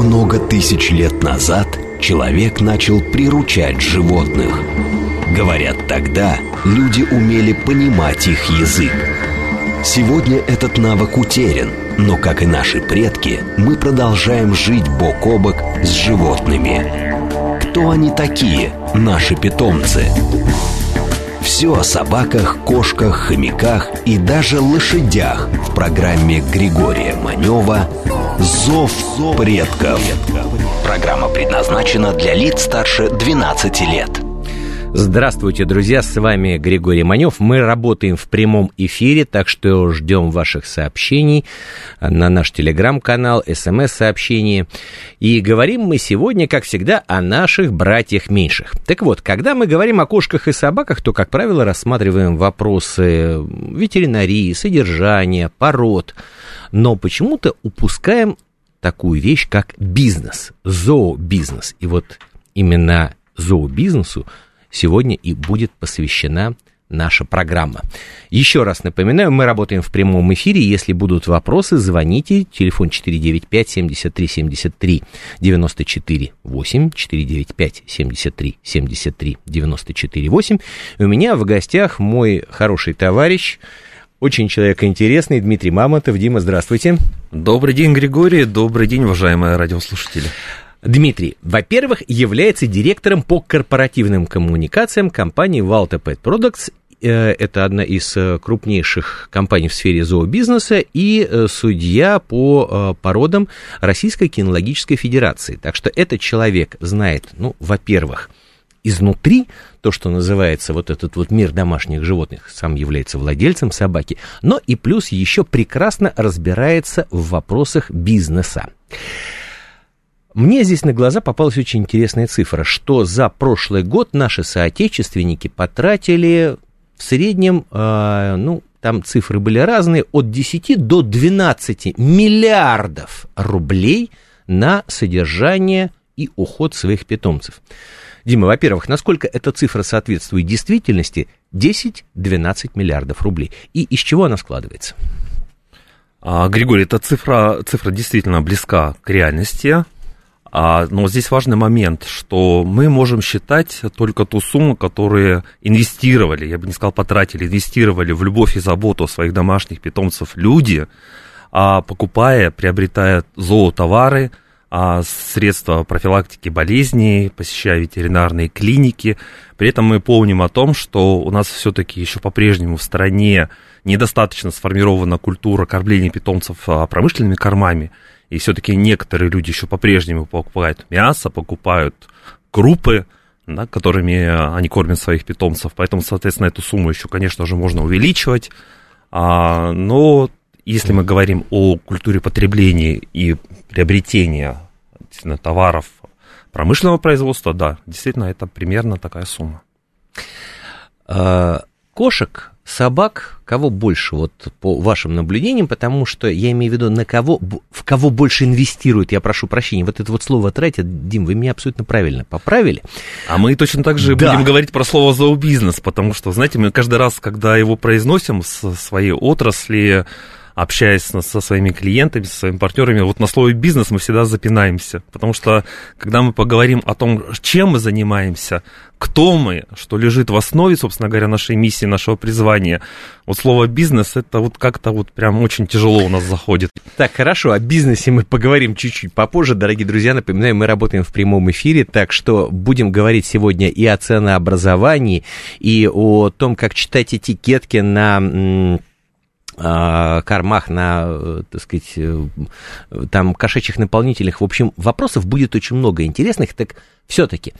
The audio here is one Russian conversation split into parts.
Много тысяч лет назад человек начал приручать животных. Говорят, тогда люди умели понимать их язык. Сегодня этот навык утерян, но, как и наши предки, мы продолжаем жить бок о бок с животными. Кто они такие, наши питомцы? Все о собаках, кошках, хомяках и даже лошадях в программе Григория Манева «Зов предков». Программа предназначена для лиц старше 12 лет. Здравствуйте, друзья, с вами Григорий Манев. Мы работаем в прямом эфире, так что ждем ваших сообщений на наш телеграм-канал, смс-сообщения. И говорим мы сегодня, как всегда, о наших братьях меньших. Так вот, когда мы говорим о кошках и собаках, то, как правило, рассматриваем вопросы ветеринарии, содержания, пород, но почему-то упускаем такую вещь, как бизнес, зообизнес. И вот именно зообизнесу сегодня и будет посвящена наша программа. Еще раз напоминаю, мы работаем в прямом эфире. Если будут вопросы, звоните. Телефон 495-73-73-94-8, 495-73-73-94-8. У меня в гостях мой хороший товарищ, очень человек интересный, Дмитрий Мамонтов. Дима, здравствуйте. Добрый день, Григорий. Добрый день, уважаемые радиослушатели. Дмитрий, во-первых, является директором по корпоративным коммуникациям компании Valta Pet Products. Э, это одна из э, крупнейших компаний в сфере зообизнеса и э, судья по породам Российской кинологической федерации. Так что этот человек знает, ну, во-первых, изнутри, то, что называется вот этот вот мир домашних животных, сам является владельцем собаки, но и плюс еще прекрасно разбирается в вопросах бизнеса. Мне здесь на глаза попалась очень интересная цифра, что за прошлый год наши соотечественники потратили в среднем, э, ну, там цифры были разные, от 10 до 12 миллиардов рублей на содержание и уход своих питомцев. Дима, во-первых, насколько эта цифра соответствует действительности? 10-12 миллиардов рублей. И из чего она складывается? А, Григорий, эта цифра, цифра действительно близка к реальности. А, но здесь важный момент, что мы можем считать только ту сумму, которую инвестировали, я бы не сказал потратили, инвестировали в любовь и заботу своих домашних питомцев люди, а покупая, приобретая зоотовары, а средства профилактики болезней, посещая ветеринарные клиники. При этом мы помним о том, что у нас все-таки еще по-прежнему в стране недостаточно сформирована культура кормления питомцев а, промышленными кормами. И все-таки некоторые люди еще по-прежнему покупают мясо, покупают крупы, да, которыми они кормят своих питомцев. Поэтому, соответственно, эту сумму еще, конечно же, можно увеличивать. А, но если мы говорим о культуре потребления и приобретения товаров промышленного производства, да, действительно, это примерно такая сумма. А, кошек собак, кого больше, вот по вашим наблюдениям, потому что я имею в виду, на кого, в кого больше инвестируют, я прошу прощения, вот это вот слово тратят, Дим, вы меня абсолютно правильно поправили. А мы точно так же да. будем говорить про слово зообизнес, потому что, знаете, мы каждый раз, когда его произносим с своей отрасли, общаясь со своими клиентами, со своими партнерами, вот на слове бизнес мы всегда запинаемся. Потому что, когда мы поговорим о том, чем мы занимаемся, кто мы, что лежит в основе, собственно говоря, нашей миссии, нашего призвания, вот слово бизнес, это вот как-то вот прям очень тяжело у нас заходит. Так, хорошо, о бизнесе мы поговорим чуть-чуть попозже. Дорогие друзья, напоминаю, мы работаем в прямом эфире, так что будем говорить сегодня и о ценообразовании, и о том, как читать этикетки на кормах, на, э, так сказать, э, там кошачьих наполнителях. В общем, вопросов будет очень много интересных. Так все-таки,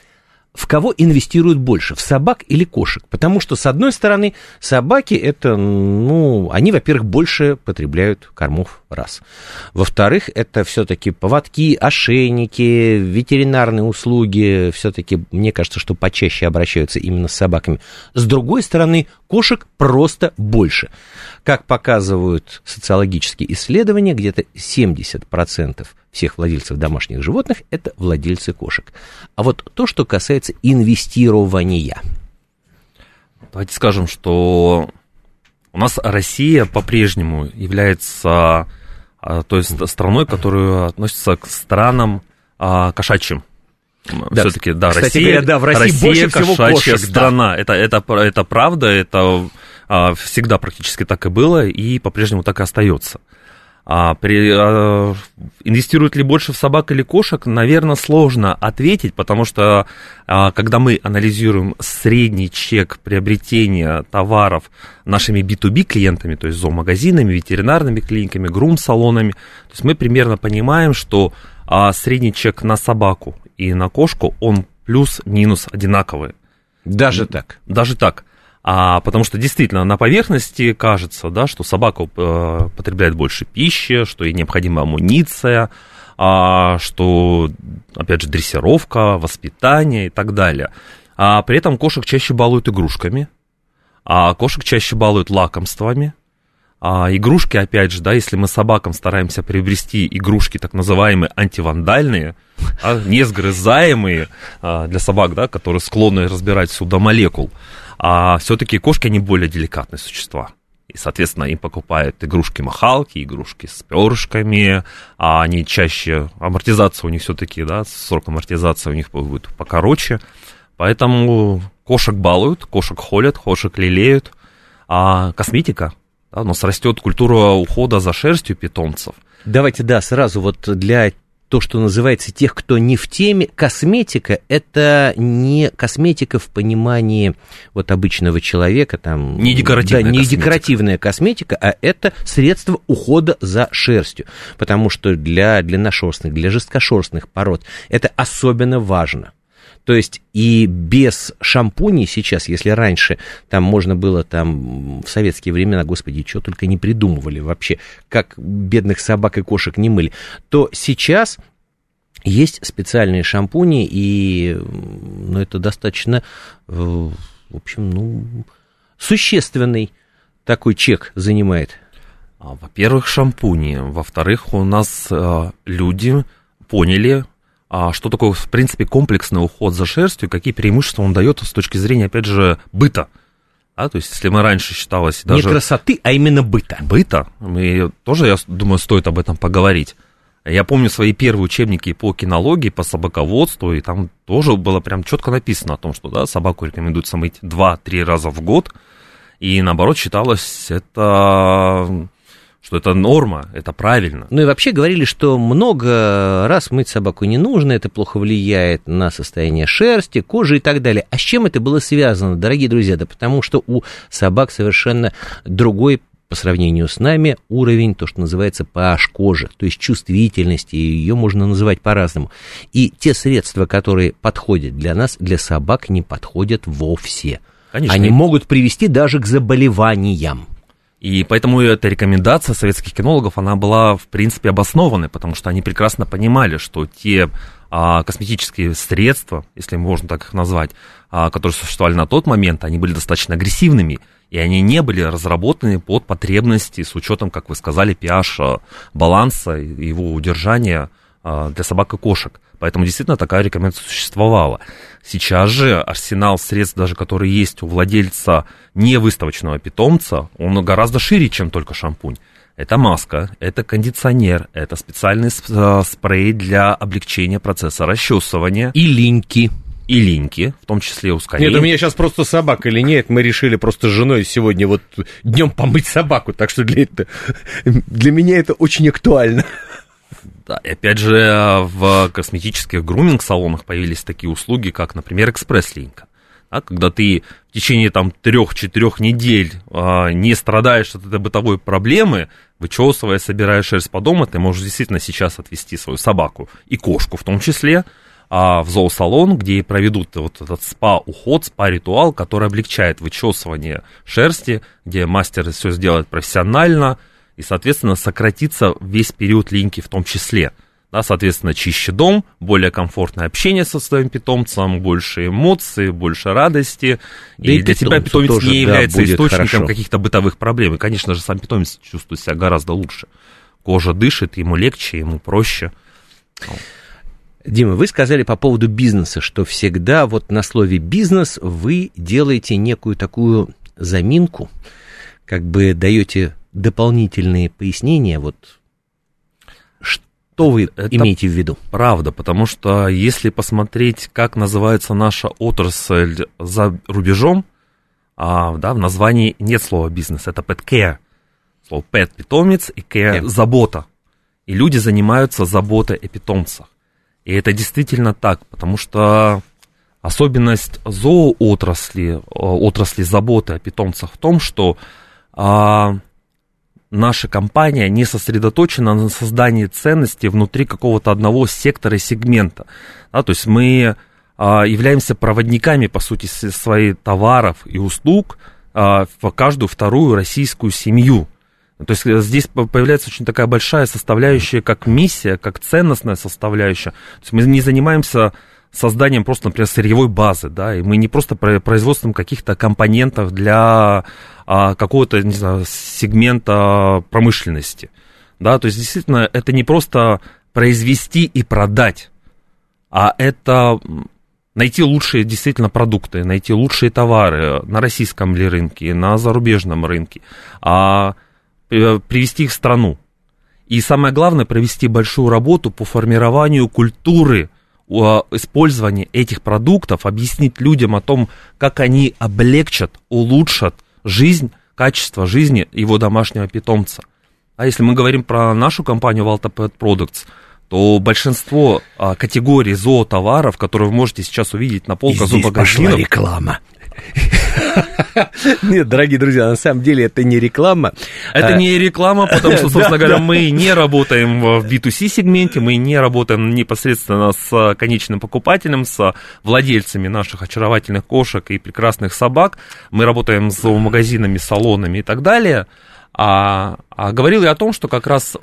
в кого инвестируют больше, в собак или кошек? Потому что, с одной стороны, собаки это, ну, они, во-первых, больше потребляют кормов, раз. Во-вторых, это все-таки поводки, ошейники, ветеринарные услуги, все-таки, мне кажется, что почаще обращаются именно с собаками. С другой стороны, кошек просто больше. Как показывают социологические исследования, где-то 70% всех владельцев домашних животных – это владельцы кошек. А вот то, что касается инвестирования. Давайте скажем, что у нас Россия по-прежнему является то есть страной, которая относится к странам а, кошачьим. Да, Все-таки, да, кстати Россия, говоря, да, в России Россия больше всего кошек, да. страна. Это, это, это правда, это а, всегда практически так и было, и по-прежнему так и остается. А при, а, инвестируют ли больше в собак или кошек, наверное, сложно ответить, потому что а, когда мы анализируем средний чек приобретения товаров нашими B2B клиентами, то есть зоомагазинами, ветеринарными клиниками, грум-салонами, то есть мы примерно понимаем, что а, средний чек на собаку и на кошку, он плюс-минус одинаковый. Даже так. Даже так. А, потому что действительно на поверхности кажется, да, что собака э, потребляет больше пищи, что ей необходима амуниция, а, что, опять же, дрессировка, воспитание и так далее. А при этом кошек чаще балуют игрушками, а кошек чаще балуют лакомствами. А игрушки, опять же, да, если мы собакам стараемся приобрести игрушки так называемые антивандальные, а, несгрызаемые а, для собак, да, которые склонны разбирать сюда молекул, а все-таки кошки, они более деликатные существа. И, соответственно, им покупают игрушки-махалки, игрушки с перышками, а они чаще, амортизация у них все-таки, да, срок амортизации у них будет покороче. Поэтому кошек балуют, кошек холят, кошек лелеют. А косметика, да, у нас растет культура ухода за шерстью питомцев. Давайте, да, сразу вот для то, что называется тех, кто не в теме, косметика – это не косметика в понимании вот обычного человека, там… Не декоративная Да, не косметика. декоративная косметика, а это средство ухода за шерстью, потому что для длинношерстных, для жесткошерстных пород это особенно важно. То есть и без шампуней сейчас, если раньше там можно было там в советские времена, господи, что только не придумывали вообще, как бедных собак и кошек не мыли, то сейчас есть специальные шампуни, и ну, это достаточно, э, в общем, ну, существенный такой чек занимает. А, Во-первых, шампуни. Во-вторых, у нас э, люди поняли, что такое, в принципе, комплексный уход за шерстью, какие преимущества он дает с точки зрения, опять же, быта. Да, то есть, если мы раньше считалось даже... Не красоты, а именно быта. быта, и тоже, я думаю, стоит об этом поговорить. Я помню свои первые учебники по кинологии, по собаководству, и там тоже было прям четко написано о том, что да, собаку рекомендуется мыть 2-3 раза в год, и наоборот считалось это, что это норма, это правильно. Ну и вообще говорили, что много раз мыть собаку не нужно, это плохо влияет на состояние шерсти, кожи и так далее. А с чем это было связано, дорогие друзья? Да потому что у собак совершенно другой по сравнению с нами уровень, то, что называется pH кожи, то есть чувствительности, ее можно называть по-разному. И те средства, которые подходят для нас, для собак не подходят вовсе. Конечно. Они могут привести даже к заболеваниям. И поэтому эта рекомендация советских кинологов, она была, в принципе, обоснованной, потому что они прекрасно понимали, что те а, косметические средства, если можно так их назвать, а, которые существовали на тот момент, они были достаточно агрессивными, и они не были разработаны под потребности с учетом, как вы сказали, pH баланса его удержания для собак и кошек. Поэтому действительно такая рекомендация существовала. Сейчас же арсенал средств, даже которые есть у владельца невыставочного питомца, он гораздо шире, чем только шампунь. Это маска, это кондиционер, это специальный сп- спрей для облегчения процесса расчесывания И линьки. и линьки, в том числе ускорение. Нет, у меня сейчас просто собака или нет, мы решили просто с женой сегодня вот днем помыть собаку, так что для, это, для меня это очень актуально. Да, и опять же, в косметических груминг-салонах появились такие услуги, как, например, экспресс-линька. Да, когда ты в течение там трех-четырех недель а, не страдаешь от этой бытовой проблемы, вычесывая, собирая шерсть по дому, ты можешь действительно сейчас отвести свою собаку и кошку в том числе а, в зоосалон, где и проведут вот этот спа-уход, спа-ритуал, который облегчает вычесывание шерсти, где мастер все сделает профессионально, и, соответственно, сократится весь период линьки в том числе. Да, соответственно, чище дом, более комфортное общение со своим питомцем, больше эмоций, больше радости. Да и, и для тебя питомец тоже, не да, является будет источником каких-то бытовых проблем. И, конечно же, сам питомец чувствует себя гораздо лучше. Кожа дышит, ему легче, ему проще. Дима, вы сказали по поводу бизнеса, что всегда вот на слове бизнес вы делаете некую такую заминку, как бы даете дополнительные пояснения, вот что вы это имеете в виду? Правда, потому что если посмотреть, как называется наша отрасль за рубежом, а, да, в названии нет слова бизнес, это pet care. Слово pet – питомец и care – забота. И люди занимаются заботой о питомцах. И это действительно так, потому что особенность зооотрасли, отрасли заботы о питомцах в том, что а, наша компания не сосредоточена на создании ценности внутри какого-то одного сектора и сегмента. Да, то есть мы а, являемся проводниками, по сути, своих товаров и услуг а, в каждую вторую российскую семью. То есть э, здесь появляется очень такая большая составляющая, как миссия, как ценностная составляющая. То есть мы не занимаемся созданием просто, например, сырьевой базы, да, и мы не просто производством каких-то компонентов для а, какого-то, не знаю, сегмента промышленности, да, то есть действительно это не просто произвести и продать, а это найти лучшие действительно продукты, найти лучшие товары на российском ли рынке, на зарубежном рынке, а э, привести их в страну. И самое главное, провести большую работу по формированию культуры использования этих продуктов, объяснить людям о том, как они облегчат, улучшат жизнь, качество жизни его домашнего питомца. А если мы говорим про нашу компанию Valta Pet Products, то большинство а, категорий зоотоваров, которые вы можете сейчас увидеть на полках зоомагазинов... пошла реклама. Нет, дорогие друзья, на самом деле это не реклама. Это а, не реклама, потому что, собственно говоря, мы не работаем в B2C-сегменте, мы не работаем непосредственно с конечным покупателем, с владельцами наших очаровательных кошек и прекрасных собак. Мы работаем с магазинами, салонами и так далее. А, а говорил я о том, что как раз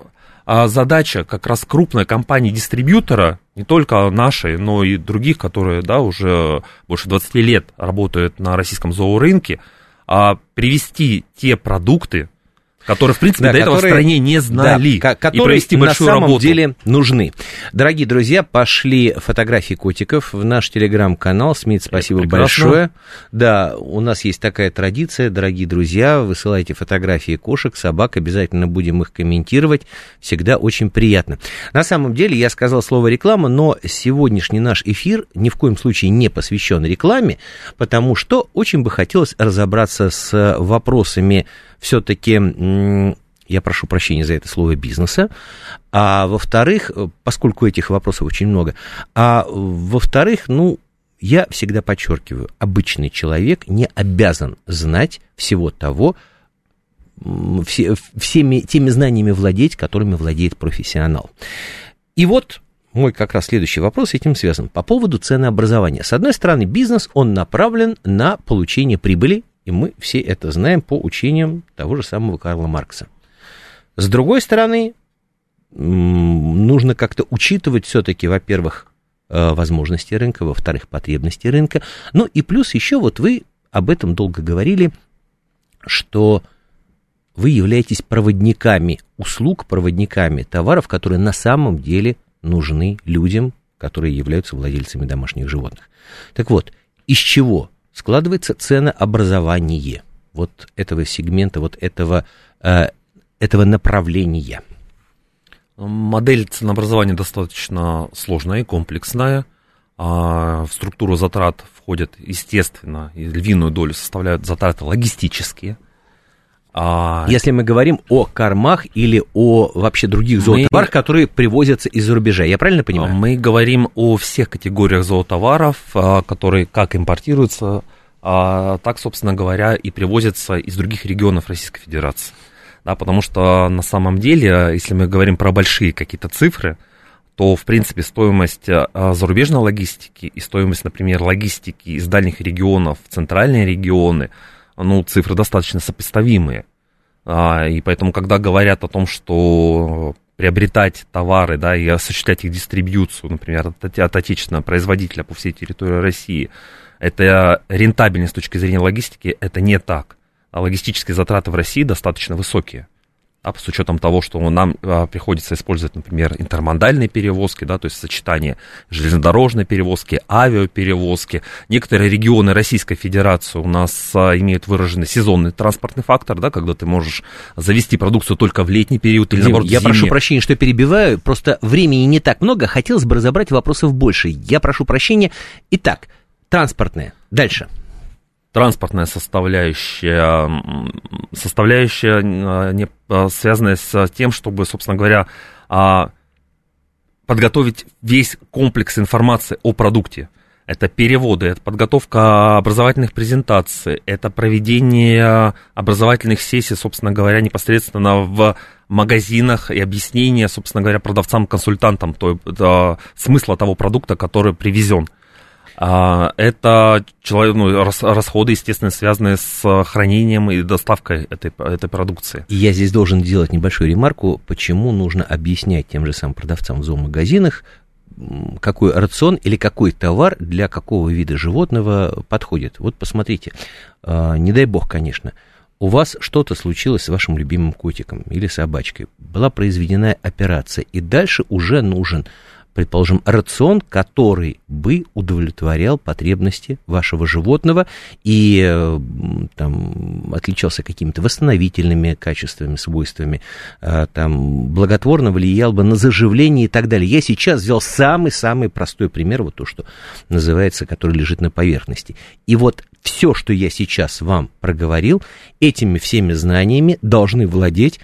задача как раз крупной компании-дистрибьютора, не только нашей, но и других, которые да, уже больше 20 лет работают на российском зоорынке, а привести те продукты, которые, в принципе, да, до которые, этого в стране не знали, да, которые и провести большую на самом работу. деле нужны. Дорогие друзья, пошли фотографии котиков в наш телеграм-канал. Смит, спасибо большое. Да, у нас есть такая традиция, дорогие друзья, высылайте фотографии кошек, собак, обязательно будем их комментировать. Всегда очень приятно. На самом деле, я сказал слово реклама, но сегодняшний наш эфир ни в коем случае не посвящен рекламе, потому что очень бы хотелось разобраться с вопросами все-таки я прошу прощения за это слово бизнеса, а во-вторых, поскольку этих вопросов очень много, а во-вторых, ну, я всегда подчеркиваю, обычный человек не обязан знать всего того, все, всеми теми знаниями владеть, которыми владеет профессионал. И вот мой как раз следующий вопрос с этим связан. По поводу ценообразования. С одной стороны, бизнес, он направлен на получение прибыли и мы все это знаем по учениям того же самого Карла Маркса. С другой стороны, нужно как-то учитывать все-таки, во-первых, э, возможности рынка, во-вторых, потребности рынка. Ну и плюс еще вот вы об этом долго говорили, что вы являетесь проводниками услуг, проводниками товаров, которые на самом деле нужны людям, которые являются владельцами домашних животных. Так вот, из чего складывается ценообразование вот этого сегмента, вот этого, э, этого направления? Модель ценообразования достаточно сложная и комплексная. А в структуру затрат входят, естественно, львиную долю составляют затраты логистические – а... Если мы говорим о кормах или о вообще других зоотоварах, мы... которые привозятся из-за рубежа, я правильно понимаю? Мы говорим о всех категориях зоотоваров, а, которые как импортируются, а, так, собственно говоря, и привозятся из других регионов Российской Федерации. Да, потому что на самом деле, если мы говорим про большие какие-то цифры, то, в принципе, стоимость а, зарубежной логистики и стоимость, например, логистики из дальних регионов в центральные регионы – ну, цифры достаточно сопоставимые. А, и поэтому, когда говорят о том, что приобретать товары, да, и осуществлять их дистрибьюцию, например, от, от отечественного производителя по всей территории России, это рентабельность с точки зрения логистики, это не так. А логистические затраты в России достаточно высокие. Да, с учетом того, что нам а, приходится использовать, например, интермодальные перевозки, да, то есть сочетание железнодорожной перевозки, авиаперевозки. Некоторые регионы Российской Федерации у нас а, имеют выраженный сезонный транспортный фактор, да, когда ты можешь завести продукцию только в летний период или, Дим, наоборот, я зимний. прошу прощения, что перебиваю, просто времени не так много, хотелось бы разобрать вопросов больше. Я прошу прощения. Итак, транспортное. Дальше транспортная составляющая, составляющая, а, не, а, связанная с тем, чтобы, собственно говоря, а, подготовить весь комплекс информации о продукте. Это переводы, это подготовка образовательных презентаций, это проведение образовательных сессий, собственно говоря, непосредственно в магазинах и объяснение, собственно говоря, продавцам-консультантам то, то, смысла того продукта, который привезен. А, это человек, ну, расходы, естественно, связанные с хранением и доставкой этой, этой продукции. Я здесь должен делать небольшую ремарку, почему нужно объяснять тем же самым продавцам в зоомагазинах, какой рацион или какой товар для какого вида животного подходит. Вот посмотрите, а, не дай бог, конечно, у вас что-то случилось с вашим любимым котиком или собачкой, была произведена операция, и дальше уже нужен предположим, рацион, который бы удовлетворял потребности вашего животного и там, отличался какими-то восстановительными качествами, свойствами, э, там, благотворно влиял бы на заживление и так далее. Я сейчас взял самый-самый простой пример, вот то, что называется, который лежит на поверхности. И вот все, что я сейчас вам проговорил, этими всеми знаниями должны владеть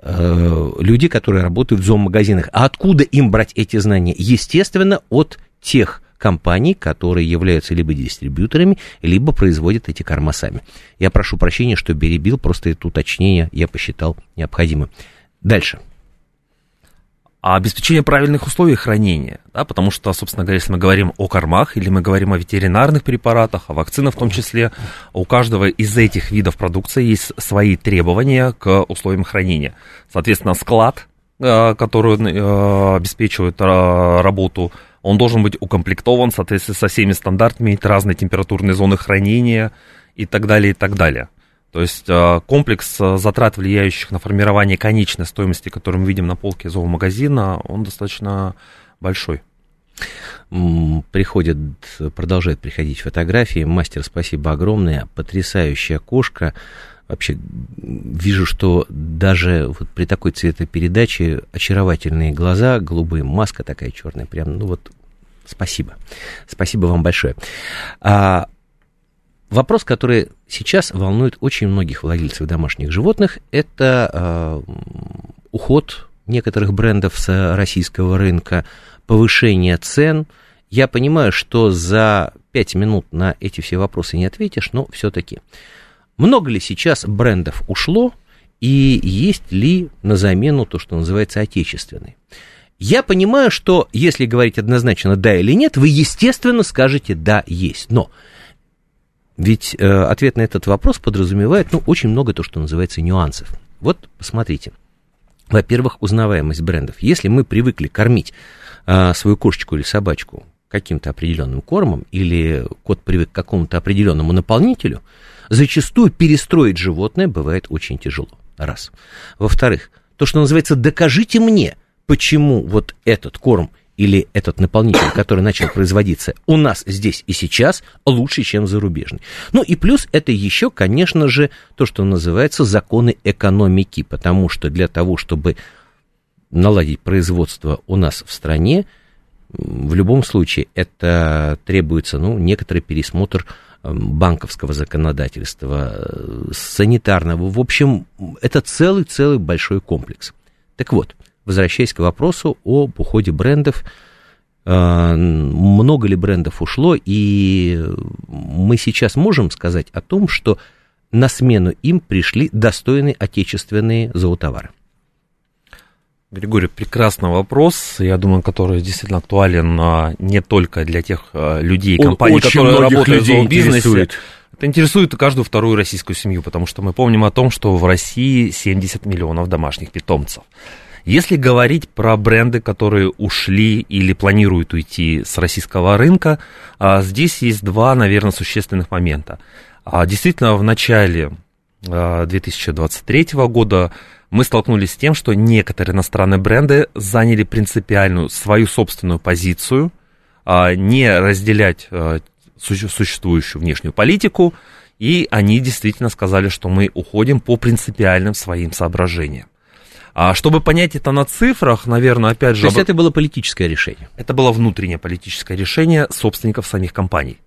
Э, люди, которые работают в зоомагазинах. А откуда им брать эти знания? Естественно, от тех компаний, которые являются либо дистрибьюторами, либо производят эти корма сами. Я прошу прощения, что перебил, просто это уточнение я посчитал необходимым. Дальше а обеспечение правильных условий хранения, да, потому что, собственно говоря, если мы говорим о кормах или мы говорим о ветеринарных препаратах, о вакцинах в том числе, у каждого из этих видов продукции есть свои требования к условиям хранения. Соответственно, склад, э, который э, обеспечивает э, работу, он должен быть укомплектован в соответствии со всеми стандартами, иметь разные температурные зоны хранения и так далее, и так далее. То есть э, комплекс э, затрат, влияющих на формирование конечной стоимости, которую мы видим на полке зоомагазина, он достаточно большой. Приходят, продолжают приходить фотографии. Мастер, спасибо огромное. Потрясающая кошка. Вообще вижу, что даже вот при такой цветопередаче очаровательные глаза, голубые, маска такая черная, прям, ну вот, спасибо. Спасибо вам большое. А, Вопрос, который сейчас волнует очень многих владельцев домашних животных, это э, уход некоторых брендов с российского рынка, повышение цен. Я понимаю, что за 5 минут на эти все вопросы не ответишь, но все-таки. Много ли сейчас брендов ушло, и есть ли на замену то, что называется отечественный? Я понимаю, что если говорить однозначно да или нет, вы, естественно, скажете да, есть. Но ведь э, ответ на этот вопрос подразумевает, ну, очень много то, что называется нюансов. Вот, посмотрите. Во-первых, узнаваемость брендов. Если мы привыкли кормить э, свою кошечку или собачку каким-то определенным кормом, или кот привык к какому-то определенному наполнителю, зачастую перестроить животное бывает очень тяжело. Раз. Во-вторых, то, что называется «докажите мне», почему вот этот корм или этот наполнитель, который начал производиться у нас здесь и сейчас, лучше, чем зарубежный. Ну и плюс это еще, конечно же, то, что называется законы экономики, потому что для того, чтобы наладить производство у нас в стране, в любом случае это требуется ну, некоторый пересмотр банковского законодательства, э, санитарного. В общем, это целый-целый большой комплекс. Так вот, возвращаясь к вопросу об уходе брендов, э, много ли брендов ушло, и мы сейчас можем сказать о том, что на смену им пришли достойные отечественные зоотовары. Григорий, прекрасный вопрос, я думаю, который действительно актуален а, не только для тех а, людей, компаний, Очень которые работают в зообизнесе. Интересует. Это интересует каждую вторую российскую семью, потому что мы помним о том, что в России 70 миллионов домашних питомцев. Если говорить про бренды, которые ушли или планируют уйти с российского рынка, а, здесь есть два, наверное, существенных момента. А, действительно, в начале 2023 а, года мы столкнулись с тем, что некоторые иностранные бренды заняли принципиальную свою собственную позицию, не разделять существующую внешнюю политику, и они действительно сказали, что мы уходим по принципиальным своим соображениям. А чтобы понять это на цифрах, наверное, опять же... То есть это было политическое решение? Это было внутреннее политическое решение собственников самих компаний.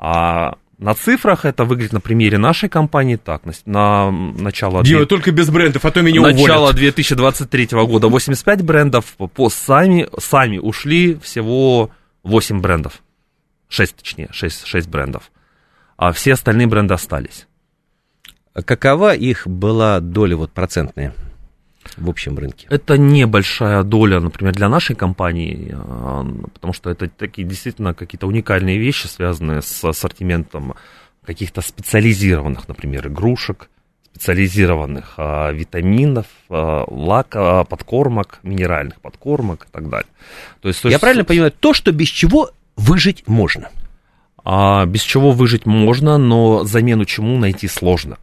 А на цифрах это выглядит на примере нашей компании так. На, на начало... Дима, 2... только без брендов, а то меня Начало уволят. 2023 года 85 брендов, по сами, сами ушли всего 8 брендов. 6, точнее, 6, 6 брендов. А все остальные бренды остались. Какова их была доля вот процентная? В общем рынке? Это небольшая доля, например, для нашей компании, а, потому что это такие действительно какие-то уникальные вещи, связанные с ассортиментом каких-то специализированных, например, игрушек, специализированных а, витаминов, а, лака, подкормок, минеральных подкормок и так далее. То есть, то есть, Я правильно понимаю, то, что без чего выжить можно? А, без чего выжить можно, но замену чему найти сложно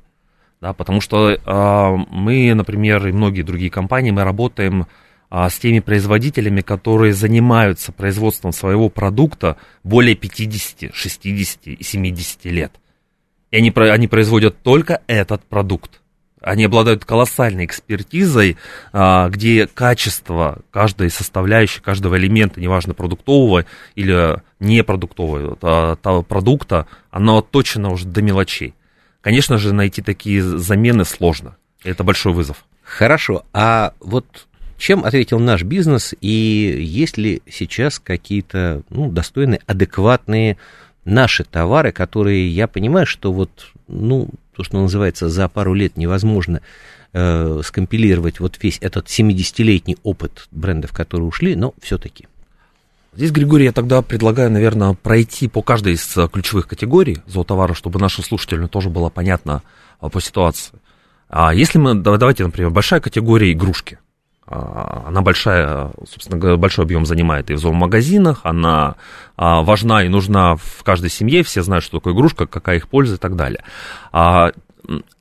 да, потому что э, мы, например, и многие другие компании, мы работаем э, с теми производителями, которые занимаются производством своего продукта более 50, 60 и 70 лет. И они, они производят только этот продукт. Они обладают колоссальной экспертизой, где качество каждой составляющей, каждого элемента, неважно, продуктового или непродуктового продукта, оно точно уже до мелочей. Конечно же, найти такие замены сложно. Это большой вызов. Хорошо. А вот чем ответил наш бизнес, и есть ли сейчас какие-то ну, достойные, адекватные наши товары, которые я понимаю, что вот, ну, то, что называется, за пару лет невозможно э, скомпилировать вот весь этот 70-летний опыт брендов, которые ушли, но все-таки. Здесь, Григорий, я тогда предлагаю, наверное, пройти по каждой из э, ключевых категорий зоотовара, чтобы нашим слушателям тоже было понятно а, по ситуации. А если мы, давайте, например, большая категория игрушки. А, она большая, собственно, большой объем занимает и в зоомагазинах, она а, важна и нужна в каждой семье, все знают, что такое игрушка, какая их польза и так далее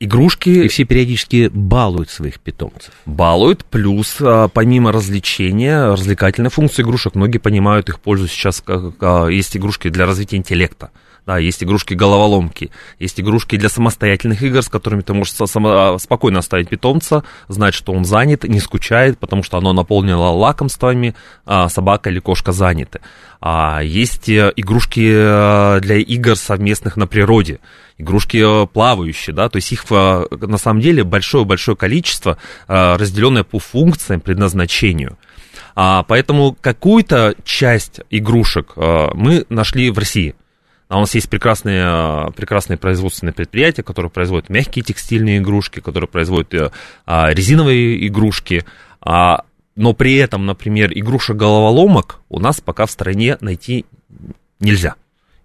игрушки... И все периодически балуют своих питомцев. Балуют, плюс а, помимо развлечения, развлекательной функции игрушек, многие понимают их пользу сейчас, как, а, есть игрушки для развития интеллекта. Да, есть игрушки-головоломки, есть игрушки для самостоятельных игр, с которыми ты можешь само, спокойно оставить питомца, знать, что он занят, не скучает, потому что оно наполнено лакомствами, а собака или кошка заняты. А есть э, игрушки э, для игр совместных на природе, игрушки э, плавающие, да, то есть их на самом деле большое-большое количество, разделенное по функциям, предназначению. А, поэтому какую-то часть игрушек мы нашли в России – а у нас есть прекрасные, а, прекрасные производственные предприятия, которые производят мягкие текстильные игрушки, которые производят э, а, резиновые игрушки. А, но при этом, например, игрушек-головоломок у нас пока в стране найти нельзя.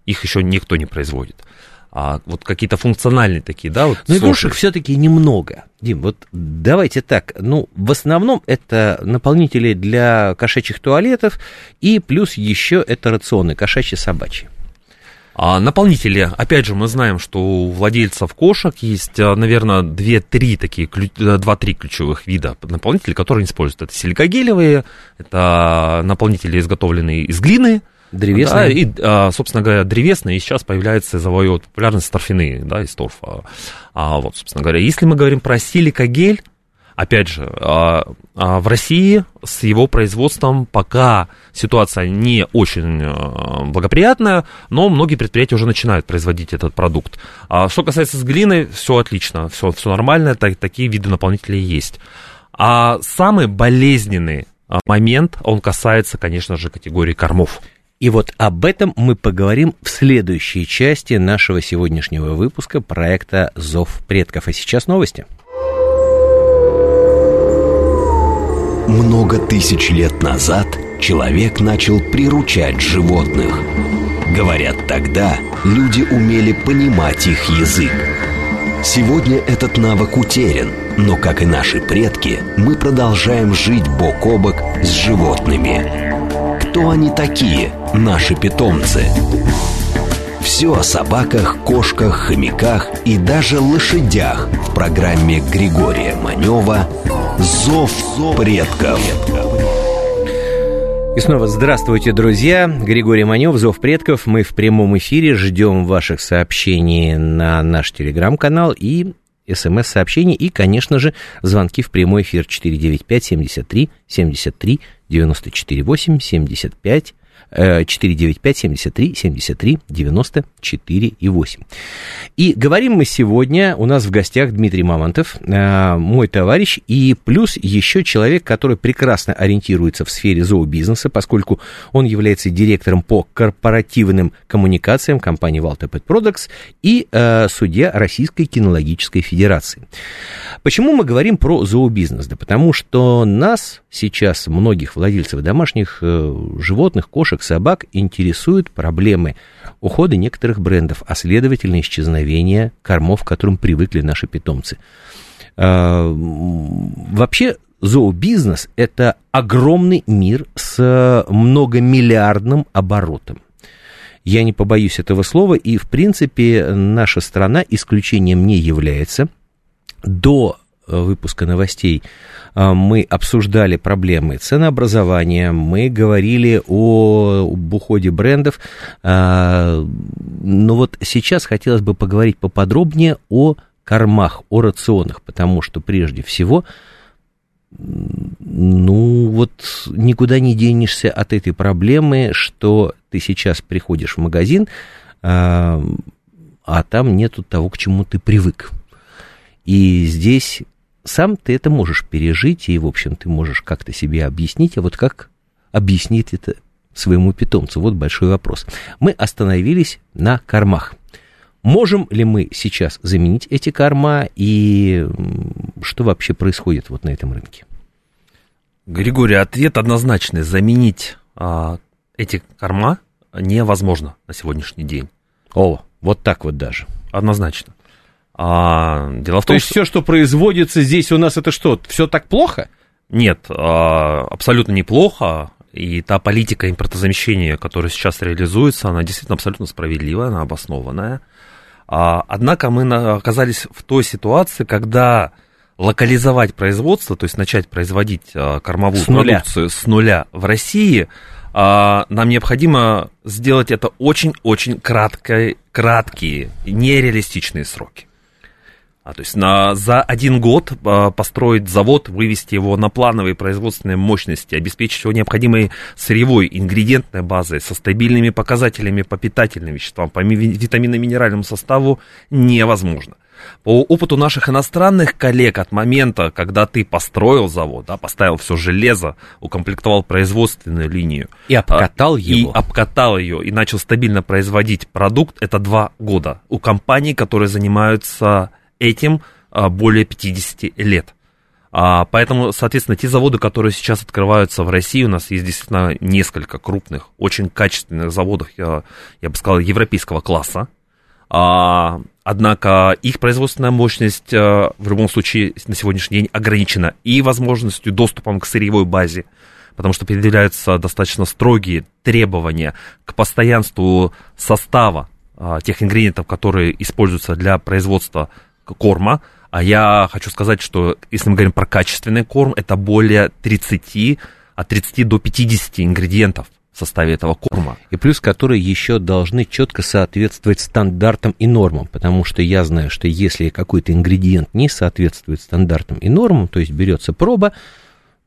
Их еще никто не производит. А вот какие-то функциональные такие, да, вот. Но игрушек все-таки немного. Дим, вот давайте так. Ну, в основном это наполнители для кошачьих туалетов и плюс еще это рационы кошачьи собачьи. А наполнители, опять же, мы знаем, что у владельцев кошек есть, а, наверное, 2-3 такие, 2-3 э, ключевых вида наполнителей, которые они используют. Это силикогелевые, это наполнители, изготовленные из глины, Древесные. Да, и, а, собственно говоря, древесные, и сейчас появляется завоевывают популярность торфяные, да, из торфа. А, вот, собственно говоря, если мы говорим про силикогель, Опять же, а, а, в России с его производством пока ситуация не очень а, благоприятная, но многие предприятия уже начинают производить этот продукт. Что касается с глиной, все отлично, все, все нормально, так, такие виды наполнителей есть. А самый болезненный момент, он касается, конечно же, категории кормов. И вот об этом мы поговорим в следующей части нашего сегодняшнего выпуска проекта «Зов предков». А сейчас новости. Много тысяч лет назад человек начал приручать животных. Говорят, тогда люди умели понимать их язык. Сегодня этот навык утерян, но, как и наши предки, мы продолжаем жить бок о бок с животными. Кто они такие, наши питомцы? Все о собаках, кошках, хомяках и даже лошадях в программе Григория Манева «Зов предков». И снова здравствуйте, друзья. Григорий Манев, Зов предков. Мы в прямом эфире ждем ваших сообщений на наш телеграм-канал и смс-сообщений и, конечно же, звонки в прямой эфир 495 73 73 94 8 75 495 73 73 94 и 8. И говорим мы сегодня, у нас в гостях Дмитрий Мамонтов, э, мой товарищ, и плюс еще человек, который прекрасно ориентируется в сфере зообизнеса, поскольку он является директором по корпоративным коммуникациям компании Walter Pet Products и э, судья Российской кинологической федерации. Почему мы говорим про зообизнес? Да потому что нас сейчас, многих владельцев домашних э, животных, кошек, собак, интересуют проблемы ухода некоторых брендов, а следовательно исчезновения кормов, к которым привыкли наши питомцы. Э, вообще зообизнес – это огромный мир с многомиллиардным оборотом. Я не побоюсь этого слова, и, в принципе, наша страна исключением не является – до э, выпуска новостей э, мы обсуждали проблемы ценообразования, мы говорили о, уходе брендов, э, но вот сейчас хотелось бы поговорить поподробнее о кормах, о рационах, потому что прежде всего, ну вот никуда не денешься от этой проблемы, что ты сейчас приходишь в магазин, а там нету того, к чему ты привык. И здесь сам ты это можешь пережить, и, в общем, ты можешь как-то себе объяснить, а вот как объяснить это своему питомцу? Вот большой вопрос. Мы остановились на кормах. Можем ли мы сейчас заменить эти корма, и что вообще происходит вот на этом рынке? Григорий, ответ однозначный. Заменить а, эти корма невозможно на сегодняшний день. О, вот так вот даже. Однозначно. А, дело в том, То есть что... все, что производится здесь у нас, это что, все так плохо? Нет, а, абсолютно неплохо. И та политика импортозамещения, которая сейчас реализуется, она действительно абсолютно справедливая, она обоснованная. А, однако мы оказались в той ситуации, когда локализовать производство, то есть начать производить а, кормовую с продукцию с нуля в России, нам необходимо сделать это очень-очень краткие, краткие, нереалистичные сроки. А, то есть на, за один год а, построить завод, вывести его на плановые производственные мощности, обеспечить его необходимой сырьевой ингредиентной базой со стабильными показателями по питательным веществам, по витаминно-минеральному составу невозможно. По опыту наших иностранных коллег от момента, когда ты построил завод, да, поставил все железо, укомплектовал производственную линию. И обкатал а, его. И обкатал ее, и начал стабильно производить продукт, это два года. У компаний, которые занимаются этим а, более 50 лет. А, поэтому, соответственно, те заводы, которые сейчас открываются в России, у нас есть действительно несколько крупных, очень качественных заводов, я, я бы сказал, европейского класса. А, однако их производственная мощность в любом случае на сегодняшний день ограничена и возможностью доступом к сырьевой базе, потому что предъявляются достаточно строгие требования к постоянству состава тех ингредиентов, которые используются для производства корма, а я хочу сказать, что если мы говорим про качественный корм, это более 30, от 30 до 50 ингредиентов в составе этого корма. И плюс, которые еще должны четко соответствовать стандартам и нормам, потому что я знаю, что если какой-то ингредиент не соответствует стандартам и нормам, то есть берется проба,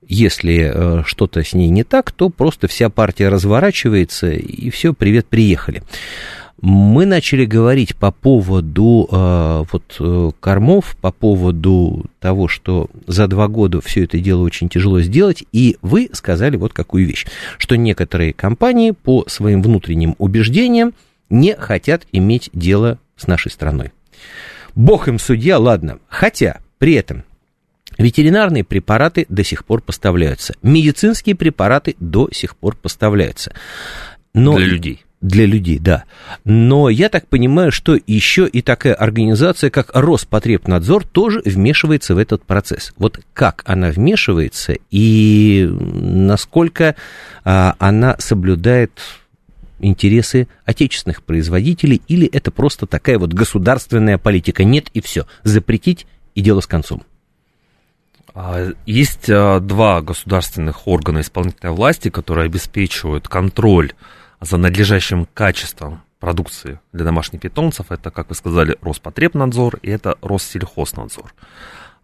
если э, что-то с ней не так, то просто вся партия разворачивается, и все, привет, приехали мы начали говорить по поводу э, вот, э, кормов, по поводу того, что за два года все это дело очень тяжело сделать, и вы сказали вот какую вещь, что некоторые компании по своим внутренним убеждениям не хотят иметь дело с нашей страной. Бог им судья, ладно. Хотя при этом ветеринарные препараты до сих пор поставляются, медицинские препараты до сих пор поставляются. Но для людей для людей, да. Но я так понимаю, что еще и такая организация, как Роспотребнадзор, тоже вмешивается в этот процесс. Вот как она вмешивается и насколько а, она соблюдает интересы отечественных производителей, или это просто такая вот государственная политика? Нет и все. Запретить и дело с концом. А, есть а, два государственных органа исполнительной власти, которые обеспечивают контроль за надлежащим качеством продукции для домашних питомцев. Это, как вы сказали, Роспотребнадзор и это Россельхознадзор.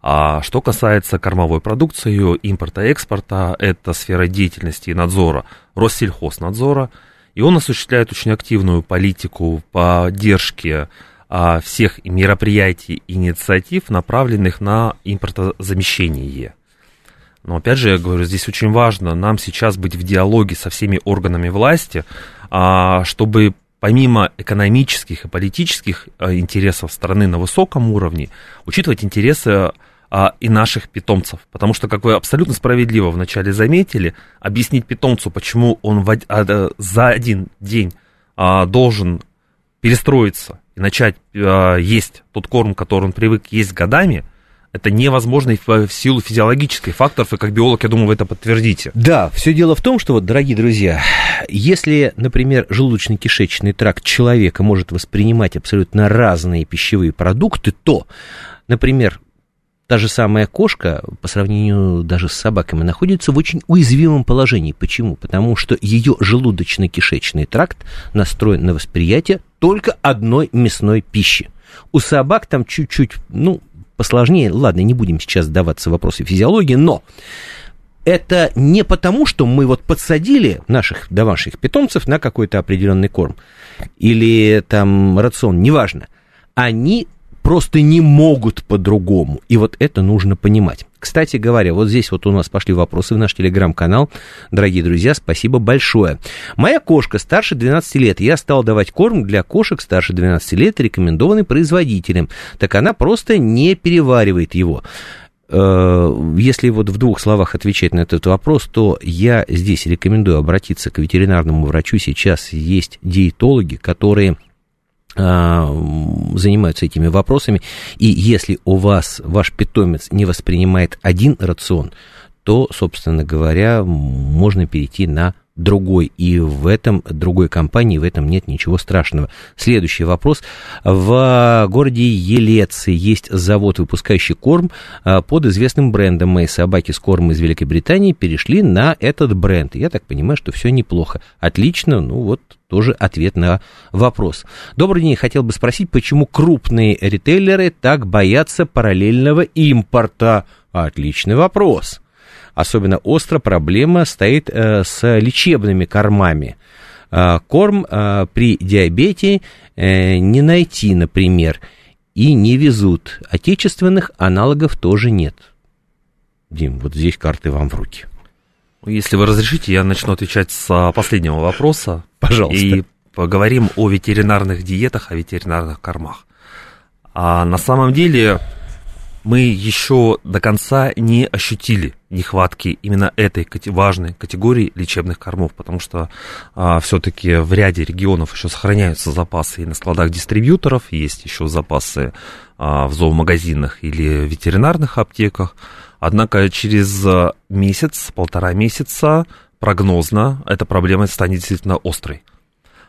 А что касается кормовой продукции, ее импорта и экспорта, это сфера деятельности и надзора Россельхознадзора. И он осуществляет очень активную политику поддержки а, всех мероприятий и инициатив, направленных на импортозамещение. Но опять же, я говорю, здесь очень важно нам сейчас быть в диалоге со всеми органами власти, а, чтобы помимо экономических и политических а, интересов страны на высоком уровне, учитывать интересы а, и наших питомцев. Потому что, как вы абсолютно справедливо вначале заметили, объяснить питомцу, почему он за один день а, должен перестроиться и начать есть тот корм, который он привык есть годами, это невозможно в силу физиологических факторов, и как биолог, я думаю, вы это подтвердите. Да, все дело в том, что, вот, дорогие друзья, если, например, желудочно-кишечный тракт человека может воспринимать абсолютно разные пищевые продукты, то, например, та же самая кошка, по сравнению даже с собаками, находится в очень уязвимом положении. Почему? Потому что ее желудочно-кишечный тракт настроен на восприятие только одной мясной пищи. У собак там чуть-чуть, ну, посложнее. Ладно, не будем сейчас сдаваться в вопросы физиологии, но это не потому, что мы вот подсадили наших домашних питомцев на какой-то определенный корм или там рацион, неважно. Они просто не могут по-другому. И вот это нужно понимать. Кстати говоря, вот здесь вот у нас пошли вопросы в наш телеграм-канал. Дорогие друзья, спасибо большое. Моя кошка старше 12 лет. Я стал давать корм для кошек старше 12 лет, рекомендованный производителем. Так она просто не переваривает его э, если вот в двух словах отвечать на этот вопрос, то я здесь рекомендую обратиться к ветеринарному врачу. Сейчас есть диетологи, которые занимаются этими вопросами. И если у вас ваш питомец не воспринимает один рацион, то, собственно говоря, можно перейти на другой, и в этом, другой компании, в этом нет ничего страшного. Следующий вопрос. В городе Елец есть завод, выпускающий корм а, под известным брендом. Мои собаки с кормом из Великобритании перешли на этот бренд. Я так понимаю, что все неплохо. Отлично, ну вот тоже ответ на вопрос. Добрый день, хотел бы спросить, почему крупные ритейлеры так боятся параллельного импорта? Отличный вопрос особенно остро проблема стоит э, с лечебными кормами. Э, корм э, при диабете не найти, например, и не везут. Отечественных аналогов тоже нет. Дим, вот здесь карты вам в руки. Если вы разрешите, я начну отвечать с последнего вопроса. Пожалуйста. И поговорим о ветеринарных диетах, о ветеринарных кормах. А на самом деле мы еще до конца не ощутили нехватки именно этой важной категории лечебных кормов, потому что а, все-таки в ряде регионов еще сохраняются запасы и на складах дистрибьюторов, есть еще запасы а, в зоомагазинах или ветеринарных аптеках. Однако через месяц, полтора месяца прогнозно эта проблема станет действительно острой.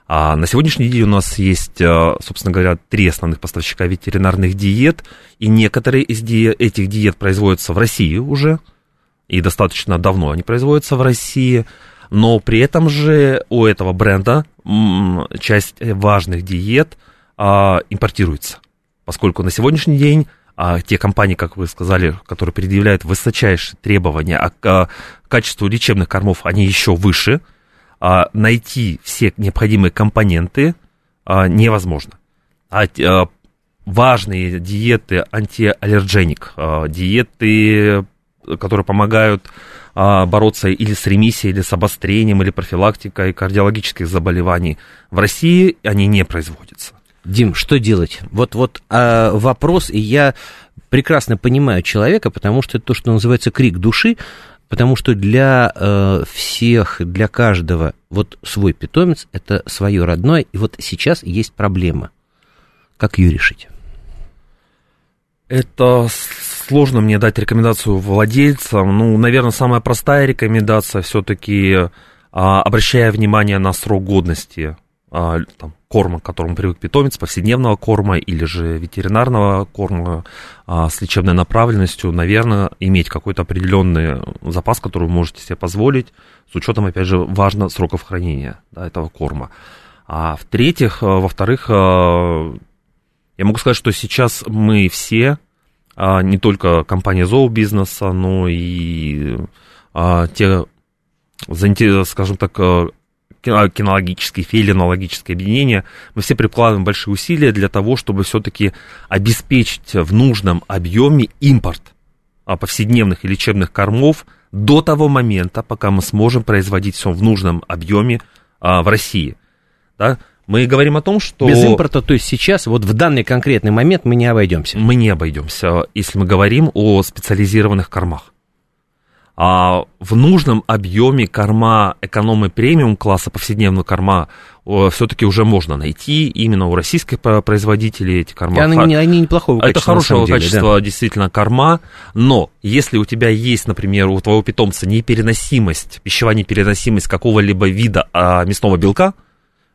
А на сегодняшний день у нас есть, э, собственно говоря, три основных поставщика ветеринарных диет, и некоторые из ди- этих диет производятся в России уже, и достаточно давно они производятся в России, но при этом же у этого бренда часть важных диет а, импортируется, поскольку на сегодняшний день а, те компании, как вы сказали, которые предъявляют высочайшие требования а, к качеству лечебных кормов, они еще выше – а, найти все необходимые компоненты а, невозможно. А, а, важные диеты антиаллергеник, а, диеты, которые помогают а, бороться или с ремиссией, или с обострением, или профилактикой кардиологических заболеваний, в России они не производятся. Дим, что делать? Вот, вот а, вопрос, и я прекрасно понимаю человека, потому что это то, что называется крик души, Потому что для э, всех, для каждого вот свой питомец это свое родное, и вот сейчас есть проблема. Как ее решить? Это сложно мне дать рекомендацию владельцам. Ну, наверное, самая простая рекомендация все-таки а, обращая внимание на срок годности а, там, корма, к которому привык питомец, повседневного корма или же ветеринарного корма а, с лечебной направленностью, наверное, иметь какой-то определенный запас, который вы можете себе позволить, с учетом, опять же, важно сроков хранения да, этого корма. А в-третьих, а, во-вторых, а, я могу сказать, что сейчас мы все, а, не только компания зообизнеса, но и а, те, скажем так, а, кинологические, филинологические объединения, мы все прикладываем большие усилия для того, чтобы все-таки обеспечить в нужном объеме импорт а, повседневных и лечебных кормов до того момента, пока мы сможем производить все в нужном объеме а, в России. Да? Мы говорим о том, что... Без импорта, то есть сейчас, вот в данный конкретный момент мы не обойдемся. Мы не обойдемся, если мы говорим о специализированных кормах а в нужном объеме корма экономы премиум класса повседневного корма все-таки уже можно найти именно у российских производителей эти корма. И они, они неплохого качества. Это хорошего деле, качества да. действительно корма, но если у тебя есть, например, у твоего питомца непереносимость, пищевая непереносимость какого-либо вида а, мясного белка,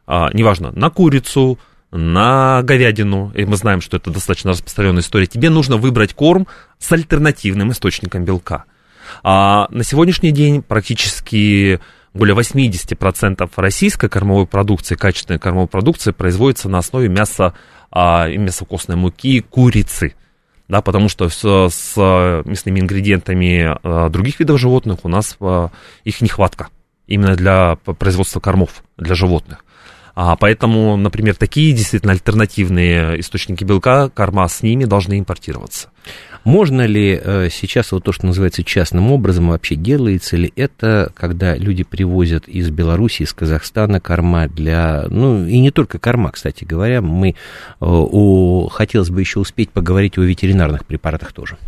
а, неважно, на курицу, на говядину, и мы знаем, что это достаточно распространенная история, тебе нужно выбрать корм с альтернативным источником белка. А на сегодняшний день практически более 80% российской кормовой продукции, качественной кормовой продукции производится на основе мяса, а, мясокостной муки курицы. Да, потому что с, с мясными ингредиентами а, других видов животных у нас а, их нехватка именно для производства кормов для животных. А, поэтому, например, такие действительно альтернативные источники белка, корма с ними должны импортироваться. Можно ли э, сейчас вот то, что называется частным образом, вообще делается ли это, когда люди привозят из Беларуси, из Казахстана корма для, ну и не только корма, кстати говоря, мы, э, о, хотелось бы еще успеть поговорить о ветеринарных препаратах тоже.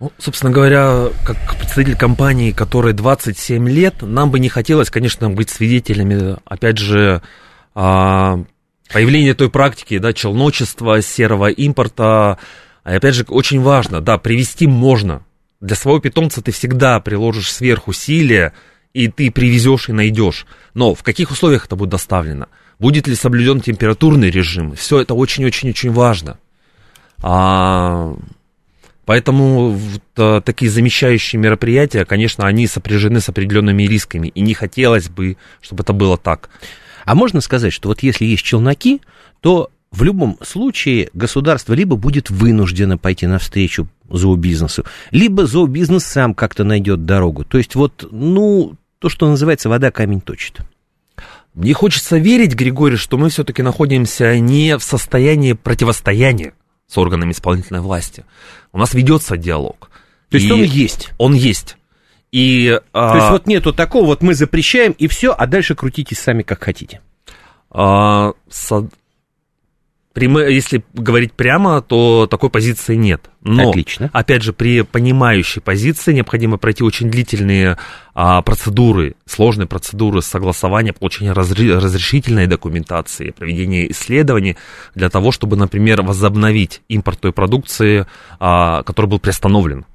Ну, собственно говоря, как представитель компании, которой 27 лет, нам бы не хотелось, конечно, быть свидетелями, опять же, а, появления той практики, да, челночества, серого импорта, а опять же, очень важно, да, привести можно. Для своего питомца ты всегда приложишь сверхусилия, и ты привезешь и найдешь. Но в каких условиях это будет доставлено? Будет ли соблюден температурный режим? Все это очень-очень-очень важно. А, поэтому вот, а, такие замещающие мероприятия, конечно, они сопряжены с определенными рисками. И не хотелось бы, чтобы это было так. А можно сказать, что вот если есть челноки, то в любом случае государство либо будет вынуждено пойти навстречу зообизнесу, либо зообизнес сам как-то найдет дорогу. То есть вот, ну, то, что называется, вода камень точит. Мне хочется верить, Григорий, что мы все-таки находимся не в состоянии противостояния с органами исполнительной власти. У нас ведется диалог. То есть он есть? Он есть. И, а, То а... есть вот нету такого, вот мы запрещаем и все, а дальше крутитесь сами как хотите. А, если говорить прямо, то такой позиции нет. Но, Отлично. опять же, при понимающей позиции необходимо пройти очень длительные а, процедуры, сложные процедуры согласования, получения разри- разрешительной документации, проведения исследований для того, чтобы, например, возобновить импорт той продукции, а, который был приостановлен.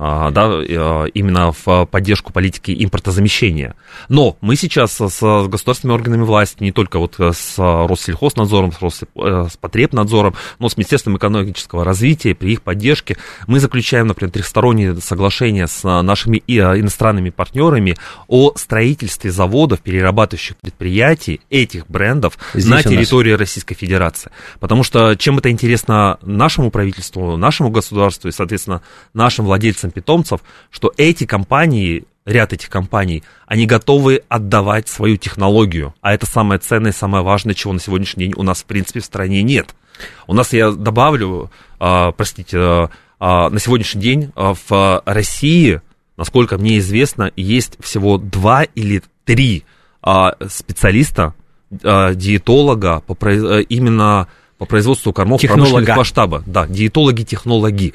А, да, а, именно в поддержку политики импортозамещения. Но мы сейчас с государственными органами власти, не только вот с Россельхознадзором, с Роспотребнадзором, э, но с Министерством экономического развития, при их поддержке, мы заключаем, например, трехсторонние соглашения с нашими а, иностранными партнерами о строительстве заводов, перерабатывающих предприятий этих брендов Здесь на территории Российской Федерации. Потому что чем это интересно нашему правительству, нашему государству и, соответственно, нашим владельцам владельцам питомцев, что эти компании, ряд этих компаний, они готовы отдавать свою технологию. А это самое ценное, самое важное, чего на сегодняшний день у нас, в принципе, в стране нет. У нас, я добавлю, э, простите, э, на сегодняшний день в России, насколько мне известно, есть всего два или три специалиста, диетолога по, именно по производству кормов Технолога. промышленных масштаба. Да, диетологи-технологи.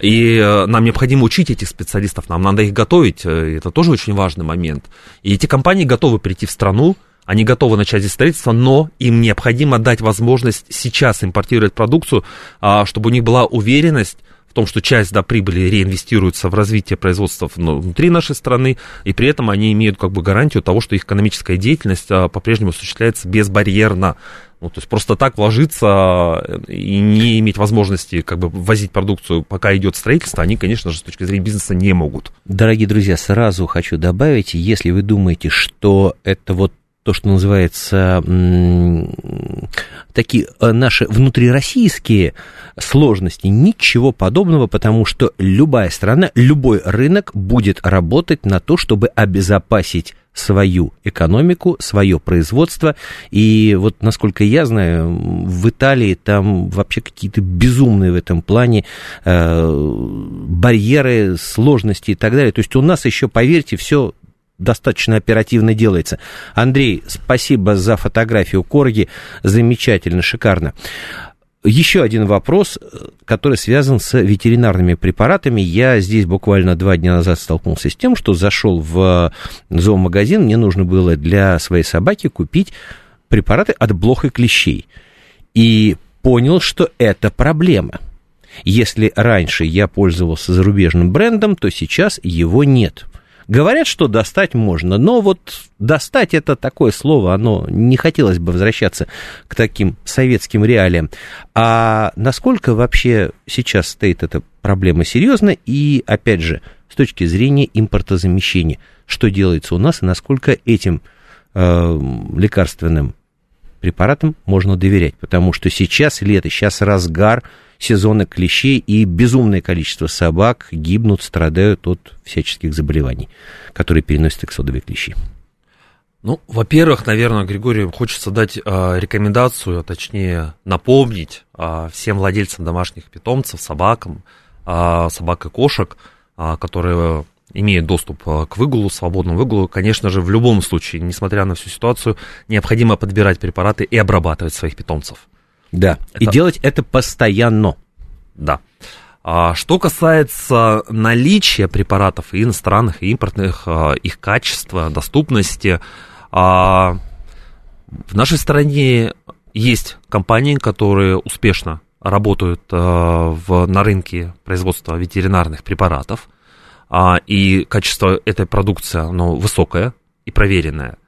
И э, нам необходимо учить этих специалистов, нам надо их готовить, э, это тоже очень важный момент. И эти компании готовы прийти в страну, они готовы начать здесь строительство, но им необходимо дать возможность сейчас импортировать продукцию, а, чтобы у них была уверенность в том, что часть да, прибыли реинвестируется в развитие производства внутри нашей страны, и при этом они имеют как бы гарантию того, что их экономическая деятельность а, по-прежнему осуществляется безбарьерно. Ну, то есть просто так вложиться и не иметь возможности как бы возить продукцию, пока идет строительство, они, конечно же, с точки зрения бизнеса не могут. Дорогие друзья, сразу хочу добавить, если вы думаете, что это вот то, что называется такие э, наши внутрироссийские сложности. Ничего подобного, потому что любая страна, любой рынок будет работать на то, чтобы обезопасить свою экономику, свое производство. И вот, насколько я знаю, в Италии там вообще какие-то безумные в этом плане э, барьеры, сложности и так далее. То есть у нас еще, поверьте, все достаточно оперативно делается. Андрей, спасибо за фотографию Корги, замечательно, шикарно. Еще один вопрос, который связан с ветеринарными препаратами. Я здесь буквально два дня назад столкнулся с тем, что зашел в зоомагазин, мне нужно было для своей собаки купить препараты от блох и клещей. И понял, что это проблема. Если раньше я пользовался зарубежным брендом, то сейчас его нет. Говорят, что достать можно, но вот достать это такое слово, оно не хотелось бы возвращаться к таким советским реалиям. А насколько вообще сейчас стоит эта проблема серьезно и, опять же, с точки зрения импортозамещения, что делается у нас и насколько этим э, лекарственным препаратам можно доверять, потому что сейчас лето, сейчас разгар сезона клещей, и безумное количество собак гибнут, страдают от всяческих заболеваний, которые переносят эксодовые клещи. Ну, во-первых, наверное, Григорию хочется дать э, рекомендацию, а точнее напомнить э, всем владельцам домашних питомцев, собакам, э, собак и кошек, э, которые имеют доступ к выгулу, свободному выгулу, конечно же, в любом случае, несмотря на всю ситуацию, необходимо подбирать препараты и обрабатывать своих питомцев. Да, это... и делать это постоянно. Да. А что касается наличия препаратов и иностранных, и импортных, а, их качества, доступности, а, в нашей стране есть компании, которые успешно работают а, в, на рынке производства ветеринарных препаратов, и качество этой продукции оно высокое и проверенное –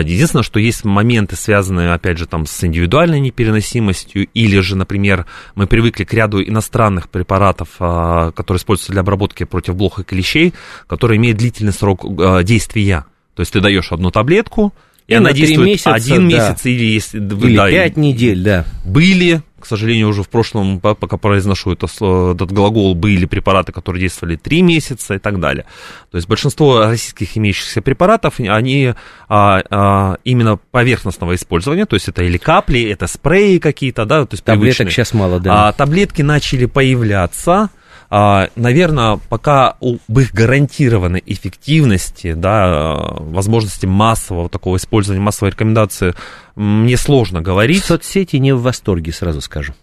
единственное, что есть моменты, связанные, опять же, там, с индивидуальной непереносимостью, или же, например, мы привыкли к ряду иностранных препаратов, а, которые используются для обработки против блох и клещей, которые имеют длительный срок а, действия. То есть ты даешь одну таблетку, и, и она действует месяца, один да. месяц или, если, или да, пять недель, да. Были к сожалению, уже в прошлом, пока произношу это, этот глагол, были препараты, которые действовали 3 месяца и так далее. То есть большинство российских имеющихся препаратов, они а, а, именно поверхностного использования, то есть это или капли, это спреи какие-то, да, то есть Таблеток привычные. сейчас мало, да. А, таблетки начали появляться, наверное, пока об их гарантированной эффективности, да, возможности массового такого использования, массовой рекомендации, мне сложно говорить. Соцсети не в восторге, сразу скажу.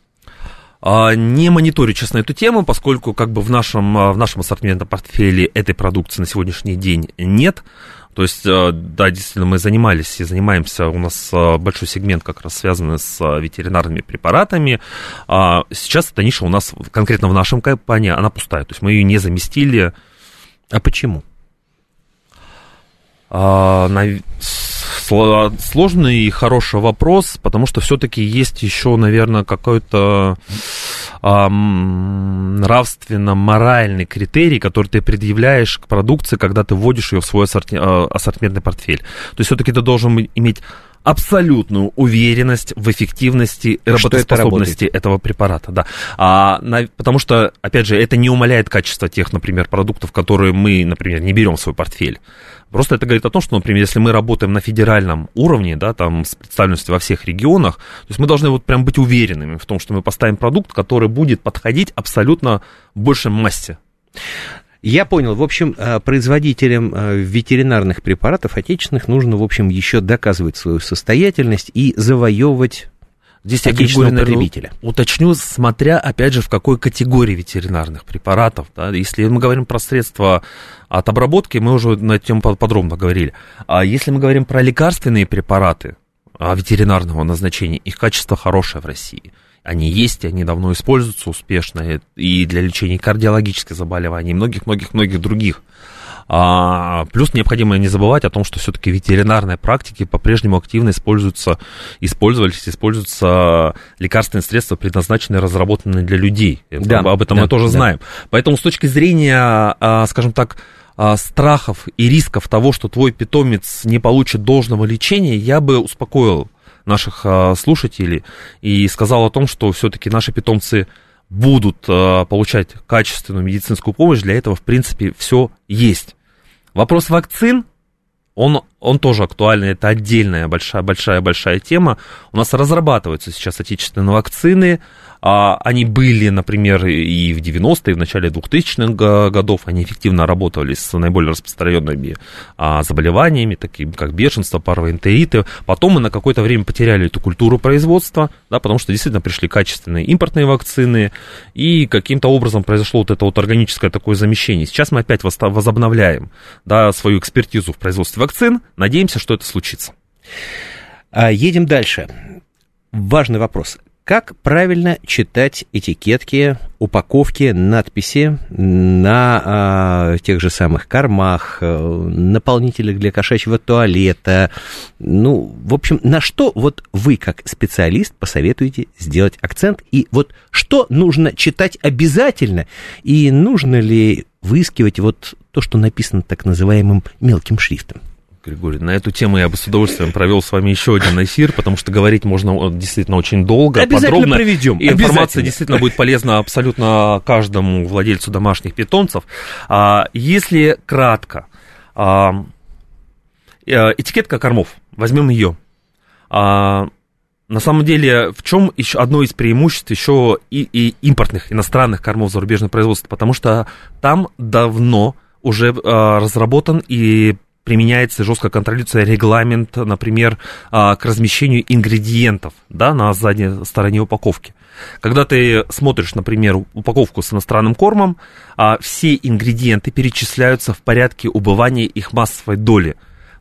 А, не мониторю, честно, эту тему, поскольку как бы в нашем, в нашем ассортиментном портфеле этой продукции на сегодняшний день нет. То есть, э, да, действительно, мы занимались и занимаемся, у нас э, большой сегмент как раз связанный с э, ветеринарными препаратами. А сейчас эта ниша у нас, конкретно в нашем компании, она пустая, то есть мы ее не заместили. А почему? А, сложный и хороший вопрос, потому что все-таки есть еще, наверное, какой-то нравственно-моральный критерий, который ты предъявляешь к продукции, когда ты вводишь ее в свой ассорти, а, ассортиментный портфель. То есть все-таки ты должен иметь абсолютную уверенность в эффективности работоспособности это этого препарата, да. А, на, потому что, опять же, это не умаляет качество тех, например, продуктов, которые мы, например, не берем в свой портфель. Просто это говорит о том, что, например, если мы работаем на федеральном уровне, да, там с представленностью во всех регионах, то есть мы должны вот прям быть уверенными в том, что мы поставим продукт, который будет подходить абсолютно большей массе. Я понял. В общем, э, производителям э, ветеринарных препаратов отечественных нужно, в общем, еще доказывать свою состоятельность и завоевывать Здесь я потребителя. Уточню, смотря, опять же, в какой категории ветеринарных препаратов. Да? Если мы говорим про средства от обработки, мы уже на эту тему подробно говорили. А если мы говорим про лекарственные препараты а, ветеринарного назначения, их качество хорошее в России. Они есть, они давно используются успешно и для лечения кардиологических заболеваний, и многих-многих-многих других. А, плюс необходимо не забывать о том, что все-таки ветеринарные практики по-прежнему активно используются, использовались, используются лекарственные средства, предназначенные, разработанные для людей. Да, об этом да, мы тоже да. знаем. Поэтому с точки зрения, а, скажем так, а, страхов и рисков того, что твой питомец не получит должного лечения, я бы успокоил наших а, слушателей и сказал о том, что все-таки наши питомцы будут а, получать качественную медицинскую помощь, для этого, в принципе, все есть. Вопрос вакцин, он, он тоже актуальный, это отдельная большая-большая-большая тема. У нас разрабатываются сейчас отечественные вакцины, а, они были, например, и в 90-е, и в начале 2000-х годов, они эффективно работали с наиболее распространенными а, заболеваниями, такими как бешенство, парвоэнтериты. Потом мы на какое-то время потеряли эту культуру производства, да, потому что действительно пришли качественные импортные вакцины, и каким-то образом произошло вот это вот органическое такое замещение. Сейчас мы опять возобновляем да, свою экспертизу в производстве вакцин, надеемся, что это случится. А, едем дальше. Важный вопрос. Как правильно читать этикетки, упаковки, надписи на э, тех же самых кормах, э, наполнителях для кошачьего туалета? Ну, в общем, на что вот вы, как специалист, посоветуете сделать акцент? И вот что нужно читать обязательно? И нужно ли выискивать вот то, что написано так называемым мелким шрифтом? Григорий, на эту тему я бы с удовольствием провел с вами еще один эфир, потому что говорить можно действительно очень долго, обязательно подробно. проведем. И информация действительно будет полезна абсолютно каждому владельцу домашних питомцев. А, если кратко, а, э, этикетка кормов, возьмем ее. А, на самом деле, в чем еще одно из преимуществ еще и, и импортных иностранных кормов зарубежного производства, потому что там давно уже э, разработан и применяется, жестко контролируется регламент, например, а, к размещению ингредиентов да, на задней стороне упаковки. Когда ты смотришь, например, упаковку с иностранным кормом, а, все ингредиенты перечисляются в порядке убывания их массовой доли.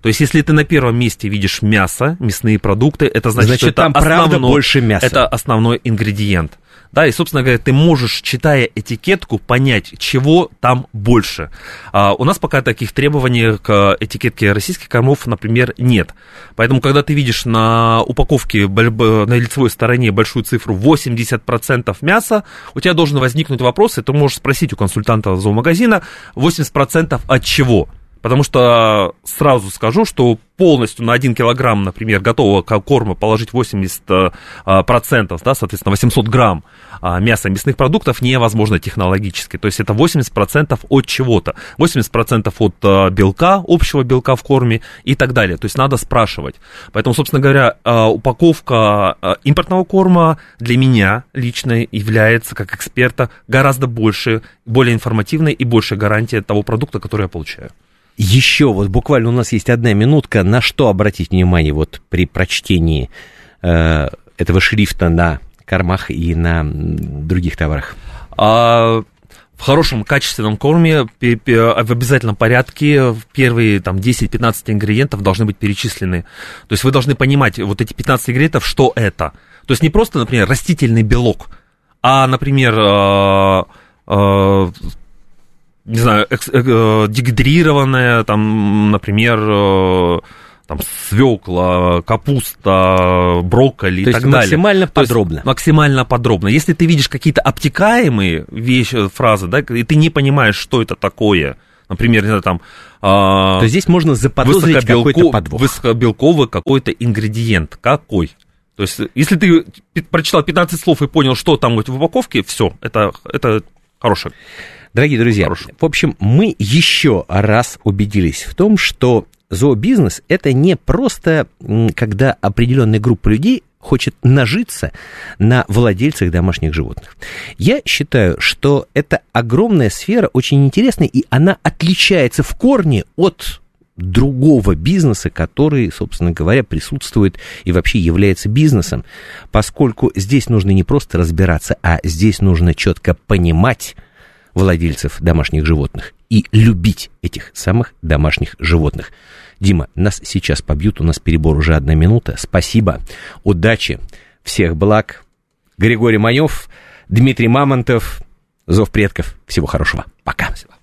То есть, если ты на первом месте видишь мясо, мясные продукты, это значит, значит что это там основной, больше мяса. Это основной ингредиент. Да, и, собственно говоря, ты можешь, читая этикетку, понять, чего там больше. А, у нас пока таких требований к этикетке российских кормов, например, нет. Поэтому, когда ты видишь на упаковке на лицевой стороне большую цифру 80% мяса, у тебя должен возникнуть вопрос, и ты можешь спросить у консультанта зоомагазина, 80% от чего? Потому что сразу скажу, что полностью на 1 килограмм, например, готового корма положить 80%, а, да, соответственно, 800 грамм а, мяса мясных продуктов невозможно технологически. То есть это 80% от чего-то. 80% от а, белка, общего белка в корме и так далее. То есть надо спрашивать. Поэтому, собственно говоря, упаковка импортного корма для меня лично является, как эксперта, гораздо больше, более информативной и больше гарантия того продукта, который я получаю еще вот буквально у нас есть одна минутка, на что обратить внимание вот при прочтении э, этого шрифта на кормах и на других товарах? А, в хорошем качественном корме в обязательном порядке первые там 10-15 ингредиентов должны быть перечислены. То есть вы должны понимать вот эти 15 ингредиентов, что это. То есть не просто, например, растительный белок, а, например, э, э, не знаю, экс, э, э, дегидрированная, там, например, э, там свекла, капуста, брокколи То и так далее. максимально подробно. есть, максимально подробно. Если ты видишь какие-то обтекаемые вещи, фразы, да, и ты не понимаешь, что это такое, например, не знаю, там... А, То здесь можно заподозрить какой-то подвох. Высокобелковый какой-то ингредиент. Какой? То есть, если ты прочитал 15 слов и понял, что там в упаковке, все, это, это хорошее. Дорогие друзья, Хорошо. в общем, мы еще раз убедились в том, что зообизнес это не просто когда определенная группа людей хочет нажиться на владельцах домашних животных. Я считаю, что это огромная сфера, очень интересная, и она отличается в корне от другого бизнеса, который, собственно говоря, присутствует и вообще является бизнесом, поскольку здесь нужно не просто разбираться, а здесь нужно четко понимать, владельцев домашних животных и любить этих самых домашних животных. Дима, нас сейчас побьют, у нас перебор уже одна минута. Спасибо, удачи, всех благ. Григорий Манев, Дмитрий Мамонтов, Зов предков. Всего хорошего. Пока. Спасибо.